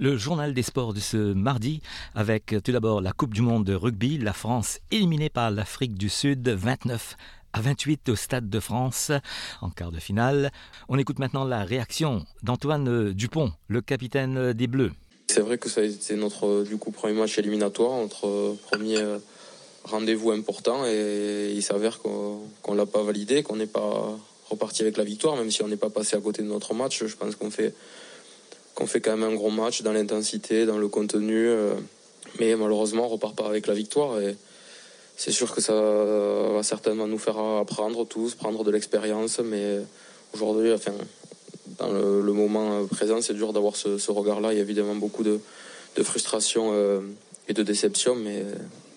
Le journal des sports de ce mardi avec tout d'abord la Coupe du monde de rugby, la France éliminée par l'Afrique du Sud 29 à 28 au Stade de France en quart de finale. On écoute maintenant la réaction d'Antoine Dupont, le capitaine des Bleus. C'est vrai que ça a été notre du coup premier match éliminatoire, notre premier rendez-vous important et il s'avère qu'on ne l'a pas validé, qu'on n'est pas reparti avec la victoire, même si on n'est pas passé à côté de notre match. Je pense qu'on fait qu'on fait quand même un gros match dans l'intensité, dans le contenu. Euh, mais malheureusement, on repart pas avec la victoire. Et c'est sûr que ça va certainement nous faire apprendre tous, prendre de l'expérience. Mais aujourd'hui, enfin, dans le, moment présent, c'est dur d'avoir ce, regard-là. Il y a évidemment beaucoup de, frustration euh, et de déception. Mais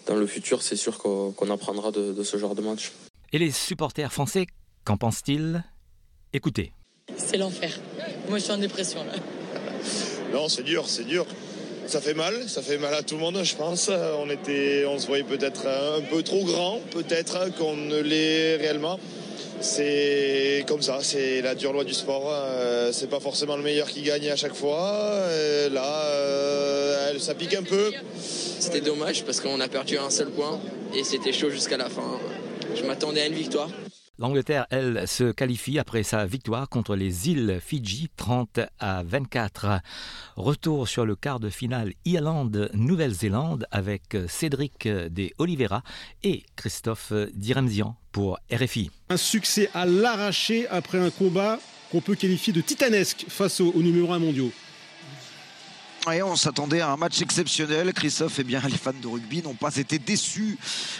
dans le futur, c'est sûr qu'on apprendra de, de ce genre de match. Et les supporters français, qu'en pensent-ils? Écoutez. C'est l'enfer. Moi, je suis en dépression là. Non, c'est dur, c'est dur. Ça fait mal, ça fait mal à tout le monde, je pense. On était, on se voyait peut-être un peu trop grand, peut-être qu'on ne l'est réellement. C'est comme ça, c'est la dure loi du sport. Euh, c'est pas forcément le meilleur qui gagne à chaque fois. Euh, là, euh, ça pique un peu. C'était dommage parce qu'on a perdu un seul point et c'était chaud jusqu'à la fin. Je m'attendais à une victoire. L'Angleterre, elle, se qualifie après sa victoire contre les îles Fidji 30 à 24. Retour sur le quart de finale Irlande-Nouvelle-Zélande avec Cédric de Oliveira et Christophe Diremzian pour RFI. Un succès à l'arraché après un combat qu'on peut qualifier de titanesque face aux, numéros 1 mondiaux on s'attendait à un match exceptionnel. Christophe et bien les fans de rugby n'ont pas été déçus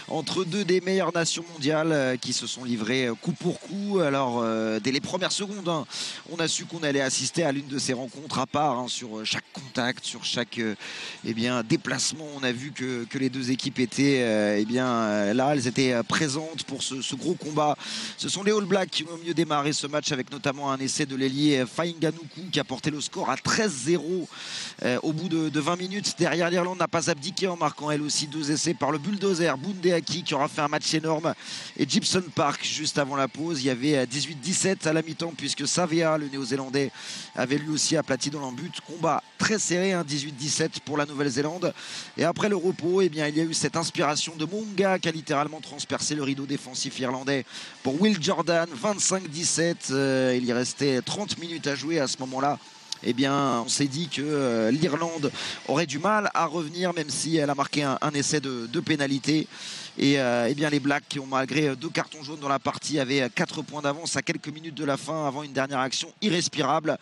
entre deux des meilleures nations mondiales euh, qui se sont livrées euh, coup pour coup. Alors, euh, dès les premières secondes, hein, on a su qu'on allait assister à l'une de ces rencontres à part hein, sur chaque contact, sur chaque eh déplacement. On a vu que, les deux équipes étaient eh là, elles étaient présentes pour ce, gros combat. Ce sont les All Blacks qui ont mieux démarré ce match avec notamment un essai de l'ailier Fainganuku qui a porté le score à 13-0 euh, au bout de, 20 minutes. Derrière l'Irlande n'a pas abdiqué en marquant elle aussi deux essais par le bulldozer Bundeaki qui aura fait un match énorme et Gibson Park juste avant la pause. Il y avait 18-17 à la mi-temps puisque Savia, le néo-zélandais, avait lui aussi aplati dans l'embut. Combat très serré, 18-17 hein, pour la Nouvelle-Zélande. Et après le repos, eh bien, il y a eu cette inspiration de Monga qui a littéralement transpercé le rideau défensif irlandais pour Will Jordan, 25-17. Euh, il y restait 30 minutes à jouer à ce moment-là eh bien, on s'est dit que euh, l'Irlande aurait du mal à revenir, même si elle a marqué un, essai de, pénalité. Et euh, eh les Blacks, qui ont malgré deux cartons jaunes dans la partie, avaient quatre points d'avance à quelques minutes de la fin avant une dernière action irrespirable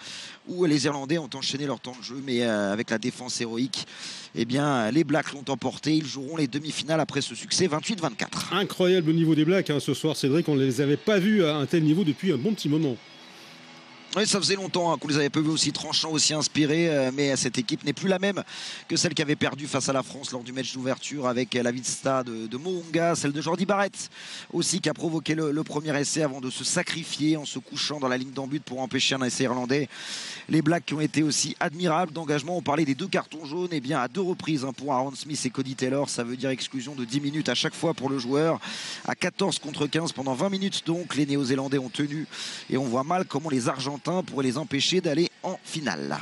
où les Irlandais ont enchaîné leur temps de jeu, mais euh, avec la défense héroïque. Eh les Blacks l'ont emporté. Ils joueront les demi-finales après ce succès 28-24. Incroyable niveau des Blacks hein, ce soir, Cédric. On ne les avait pas vus à un tel niveau depuis un bon petit moment. Oui, ça faisait longtemps hein, qu'on les avait pas vus aussi tranchants, aussi inspirés, euh, mais cette équipe n'est plus la même que celle qui avait perdu face à la France lors du match d'ouverture avec la vista de, de celle de Jordi Barrett aussi qui a provoqué le, premier essai avant de se sacrifier en se couchant dans la ligne d'embut pour empêcher un essai irlandais. Les Blacks qui ont été aussi admirables d'engagement, on parlait des deux cartons jaunes, et eh bien à deux reprises hein, pour Aaron Smith et Cody Taylor, ça veut dire exclusion de 10 minutes à chaque fois pour le joueur, à 14 contre 15 pendant 20 minutes donc les Néo-Zélandais ont tenu et on voit mal comment les Argentins pourrait les empêcher d'aller en finale.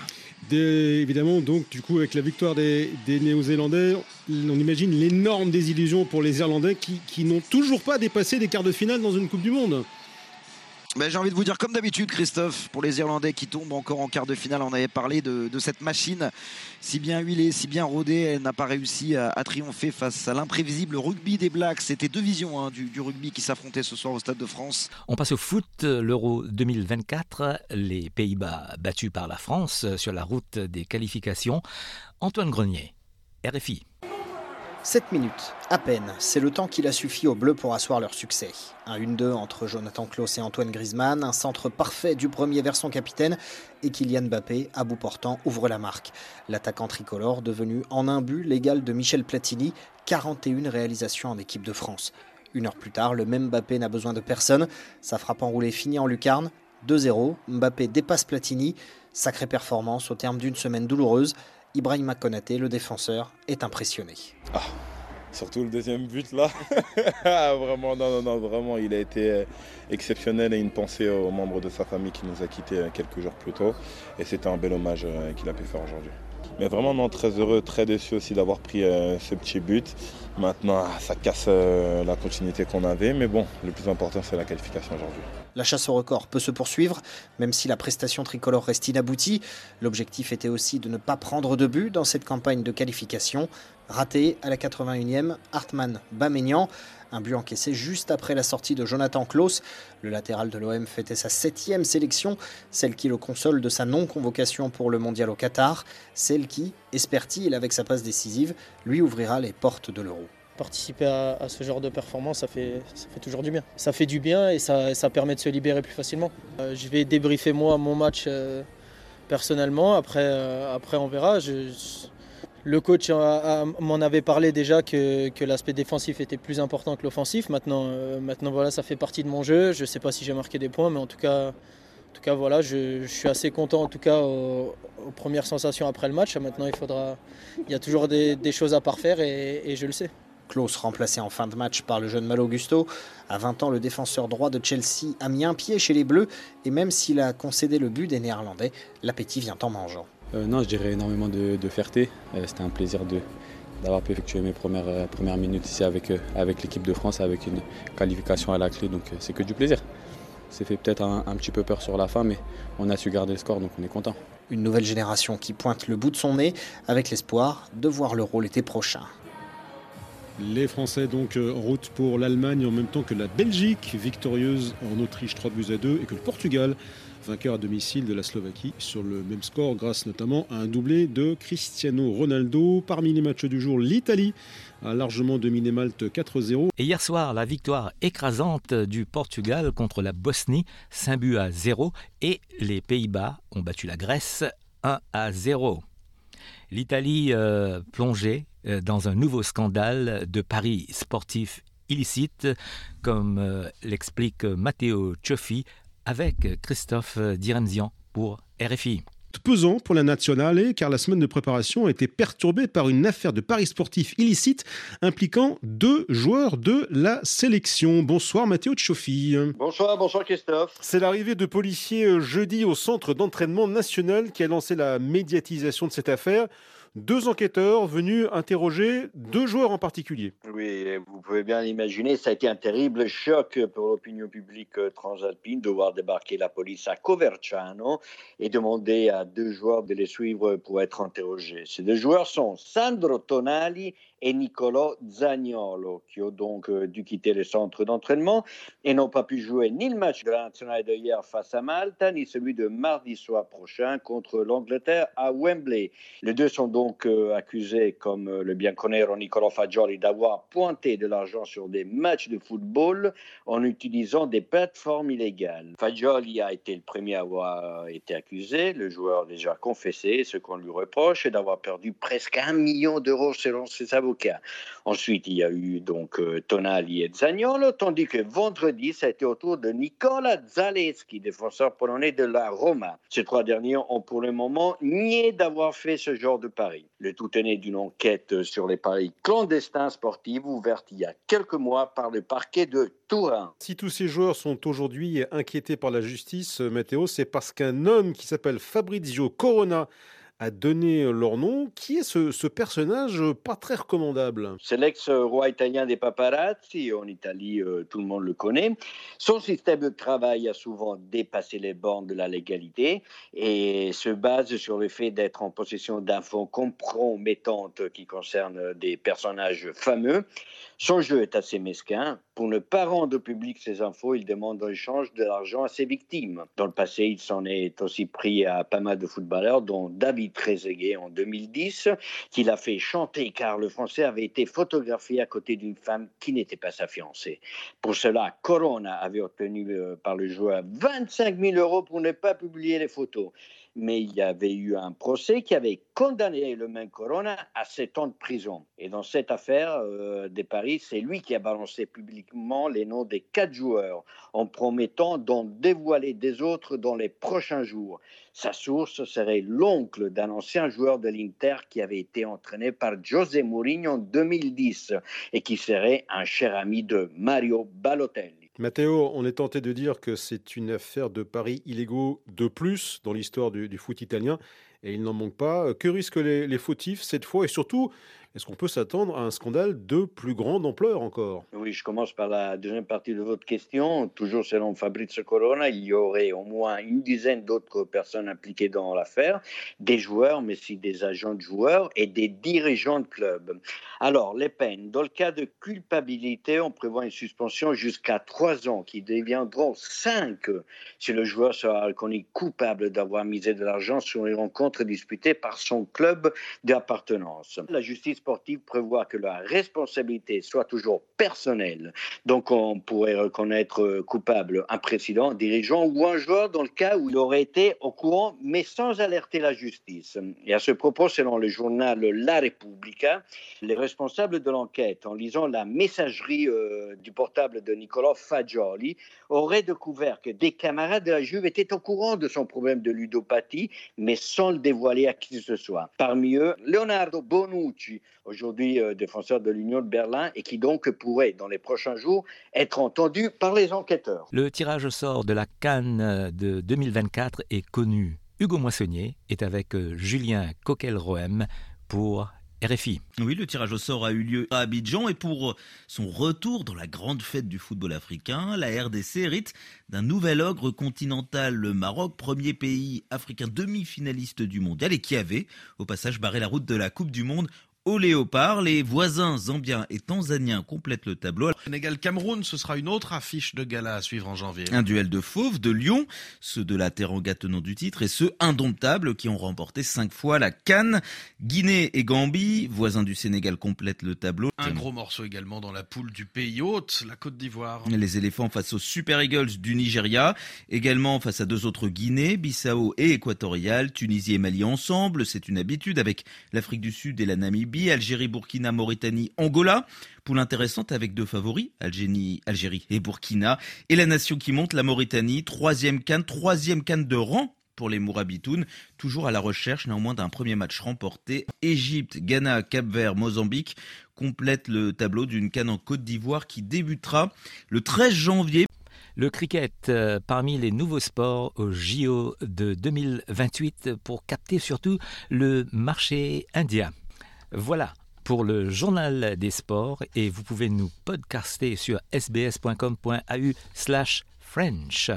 évidemment, donc, du coup, avec la victoire des, Néo-Zélandais, on imagine l'énorme désillusion pour les Irlandais qui n'ont toujours pas dépassé des quarts de finale dans une Coupe du Monde. Ben, j'ai envie de vous dire, comme d'habitude, Christophe, pour les Irlandais qui tombent encore en quart de finale, on avait parlé de, cette machine si bien huilée, si bien rodée, elle n'a pas réussi à, triompher face à l'imprévisible rugby des Blacks. C'était deux visions hein, du, rugby qui s'affrontaient ce soir au Stade de France. On passe au foot, l'Euro 2024, les Pays-Bas battus par la France sur la route des qualifications. Antoine Grenier, RFI. 7 minutes, à peine, c'est le temps qu'il a suffi aux Bleus pour asseoir leur succès. Un 1-2 entre Jonathan Klaus et Antoine Griezmann, un centre parfait du premier vers son capitaine, et Kylian Mbappé, à bout portant, ouvre la marque. L'attaquant tricolore, devenu en un but l'égal de Michel Platini, 41 réalisations en équipe de France. Une heure plus tard, le même Mbappé n'a besoin de personne, sa frappe enroulée finit en lucarne, 2-0, Mbappé dépasse Platini, sacrée performance au terme d'une semaine douloureuse. Ibrahim Konaté, le défenseur, est impressionné. Ah, surtout le deuxième but là. Vraiment, non, non, non, vraiment, il a été euh, exceptionnel et une pensée aux membres de sa famille qui nous a quittés euh, quelques jours plus tôt. Et c'était un bel hommage euh, qu'il a pu faire aujourd'hui. Mais vraiment, non, très heureux, très déçu aussi d'avoir pris ce petit but. Maintenant, ça casse la continuité qu'on avait. Mais bon, le plus important, c'est la qualification aujourd'hui. La chasse au record peut se poursuivre, même si la prestation tricolore reste inaboutie. L'objectif était aussi de ne pas prendre de but dans cette campagne de qualification. Raté à la 81e, Hartmann Bamignan. Un but encaissé juste après la sortie de Jonathan Klaus. Le latéral de l'OM fêtait sa septième sélection, celle qui le console de sa non-convocation pour le mondial au Qatar, celle qui, espère-t-il avec sa passe décisive, lui ouvrira les portes de l'euro participer à, ce genre de performance, ça fait, ça fait toujours du bien. Ça fait du bien et ça, ça permet de se libérer plus facilement. Euh, je vais débriefer moi mon match euh, personnellement, après, euh, après on verra. Je, le coach m'en avait parlé déjà que, que l'aspect défensif était plus important que l'offensif. Maintenant, maintenant voilà, ça fait partie de mon jeu. Je ne sais pas si j'ai marqué des points, mais en tout cas, en tout cas voilà, je, suis assez content en tout cas aux, premières sensations après le match. Maintenant, il faudra, il y a toujours des, choses à parfaire et, je le sais. Klaus remplacé en fin de match par le jeune Malo Gusto. À 20 ans, le défenseur droit de Chelsea a mis un pied chez les Bleus et même s'il a concédé le but des Néerlandais, l'appétit vient en mangeant. Euh, non, je dirais énormément de, fierté. Euh, c'était un plaisir d'avoir pu effectuer mes premières, euh, premières minutes ici avec, avec l'équipe de France, avec une qualification à la clé, donc c'est que du plaisir. C'est fait peut-être un, un, petit peu peur sur la fin, mais on a su garder le score, donc on est content. Une nouvelle génération qui pointe le bout de son nez avec l'espoir de voir l'Euro l'été prochain. Les Français donc euh, en route pour l'Allemagne en même temps que la Belgique, victorieuse en Autriche 3 buts à 2 et que le Portugal, vainqueur à domicile de la Slovaquie sur le même score grâce notamment à un doublé de Cristiano Ronaldo. Parmi les matchs du jour, l'Italie a largement dominé Malte 4-0. Et hier soir, la victoire écrasante du Portugal contre la Bosnie, 5 buts à 0 et les Pays-Bas ont battu la Grèce 1 à 0. L'Italie euh, plongée dans un nouveau scandale de paris sportifs illicites, comme euh, l'explique Matteo Cioffi avec Christophe Diremzian pour RFI pesant pour la nationale car la semaine de préparation a été perturbée par une affaire de paris sportifs illicites impliquant deux joueurs de la sélection. Bonsoir Mathéo Tchoffi. Bonsoir, bonsoir Christophe. C'est l'arrivée de policiers euh, jeudi au centre d'entraînement national qui a lancé la médiatisation de cette affaire deux enquêteurs venus interroger deux joueurs en particulier. Oui, vous pouvez bien l'imaginer, ça a été un terrible choc pour l'opinion publique transalpine de voir débarquer la police à Coverciano et demander à deux joueurs de les suivre pour être interrogés. Ces deux joueurs sont Sandro Tonali et Nicolo Zagnolo, qui ont donc euh, dû quitter le centre d'entraînement et n'ont pas pu jouer ni le match de la nationale de hier face à Malte, ni celui de mardi soir prochain contre l'Angleterre à Wembley. Les deux sont donc euh, accusés, comme euh, le bianconero Nicolo Fagioli, d'avoir pointé de l'argent sur des matchs de football en utilisant des plateformes illégales. Fagioli a été le premier à avoir été accusé, le joueur a déjà confessé ce qu'on lui reproche est d'avoir perdu presque un million d'euros selon ses avocats Ensuite, il y a eu donc euh, Tonali et Zagnolo, tandis que vendredi, ça a été au tour de Nicola Zaleski, défenseur polonais de la Roma. Ces trois derniers ont pour le moment nié d'avoir fait ce genre de pari. Le tout né d'une enquête sur les paris clandestins sportifs ouverte il y a quelques mois par le parquet de Turin. Si tous ces joueurs sont aujourd'hui inquiétés par la justice, Matteo, c'est parce qu'un homme qui s'appelle Fabrizio Corona a donné leur nom. Qui est ce, personnage pas très recommandable? C'est l'ex-roi italien des paparazzi. En Italie, euh, tout le monde le connaît. Son système de travail a souvent dépassé les bornes de la légalité et se base sur le fait d'être en possession d'infos compromettantes qui concernent des personnages fameux. Son jeu est assez mesquin. Pour ne pas rendre public ces infos, il demande en échange de l'argent à ses victimes. Dans le passé, il s'en est aussi pris à pas mal de footballeurs, dont David Trezeguet en 2010, qu'il a fait chanter car le Français avait été photographié à côté d'une femme qui n'était pas sa fiancée. Pour cela, Corona avait obtenu euh, par le joueur 25 000 euros pour ne pas publier les photos mais il y avait eu un procès qui avait condamné le même Corona à 7 ans de prison. Et dans cette affaire euh, des paris, c'est lui qui a balancé publiquement les noms des quatre joueurs en promettant d'en dévoiler des autres dans les prochains jours. Sa source serait l'oncle d'un ancien joueur de l'Inter qui avait été entraîné par José Mourinho en 2010 et qui serait un cher ami de Mario Balotelli. Mathéo, on est tenté de dire que c'est une affaire de paris illégaux de plus dans l'histoire du, foot italien, et il n'en manque pas. Que risquent les fautifs cette fois Et surtout, est-ce qu'on peut s'attendre à un scandale de plus grande ampleur encore? Oui, je commence par la deuxième partie de votre question. Toujours selon Fabrizio Corona, il y aurait au moins une dizaine d'autres personnes impliquées dans l'affaire, des joueurs, mais aussi des agents de joueurs et des dirigeants de clubs. Alors, les peines. Dans le cas de culpabilité, on prévoit une suspension jusqu'à trois ans qui deviendront cinq si le joueur sera reconnu coupable d'avoir misé de l'argent sur une rencontre disputée par son club d'appartenance. La justice sportive prévoit que la responsabilité soit toujours personnelle. Donc, on pourrait reconnaître coupable un président, un dirigeant ou un joueur dans le cas où il aurait été au courant, mais sans alerter la justice. Et à ce propos, selon le journal La Repubblica, les responsables de l'enquête, en lisant la messagerie euh, du portable de Nicolas Fagioli, auraient découvert que des camarades de la Juve étaient au courant de son problème de ludopathie, mais sans le dévoiler à qui que ce soit. Parmi eux, Leonardo Bonucci, aujourd'hui euh, défenseur de l'Union de Berlin, et qui donc pourrait, dans les prochains jours, être entendu par les enquêteurs. Le tirage au sort de la Cannes de 2024 est connu. Hugo Moissonnier est avec Julien Coquel-Rohem pour RFI. Oui, le tirage au sort a eu lieu à Abidjan et pour son retour dans la grande fête du football africain, la RDC hérite d'un nouvel ogre continental, le Maroc, premier pays africain demi-finaliste du mondial et qui avait au passage barré la route de la Coupe du Monde au léopard. Les voisins zambiens et tanzaniens complètent le tableau. Sénégal-Cameroun, ce sera une autre affiche de gala à suivre en janvier. Un duel de fauves de Lyon, ceux de la Teranga tenant du titre et ceux indomptables qui ont remporté cinq fois la Cannes. Guinée et Gambie, voisins du Sénégal, complètent le tableau. Un gros morceau également dans la poule du pays hôte, la Côte d'Ivoire. Les éléphants face aux Super Eagles du Nigeria, également face à deux autres Guinées, Bissau et Équatorial, Tunisie et Mali ensemble, c'est une habitude avec l'Afrique du Sud et la Namibie. Algérie, Burkina, Mauritanie, Angola. Poule intéressante avec deux favoris, Algérie, et Burkina. Et la nation qui monte, la Mauritanie, troisième canne, troisième canne de rang pour les Mourabitounes, toujours à la recherche néanmoins d'un premier match remporté. Égypte, Ghana, Cap-Vert, Mozambique complètent le tableau d'une canne en Côte d'Ivoire qui débutera le 13 janvier. Le cricket euh, parmi les nouveaux sports au JO de 2028 pour capter surtout le marché indien. Voilà pour le journal des sports et vous pouvez nous podcaster sur sbs.com.au slash French.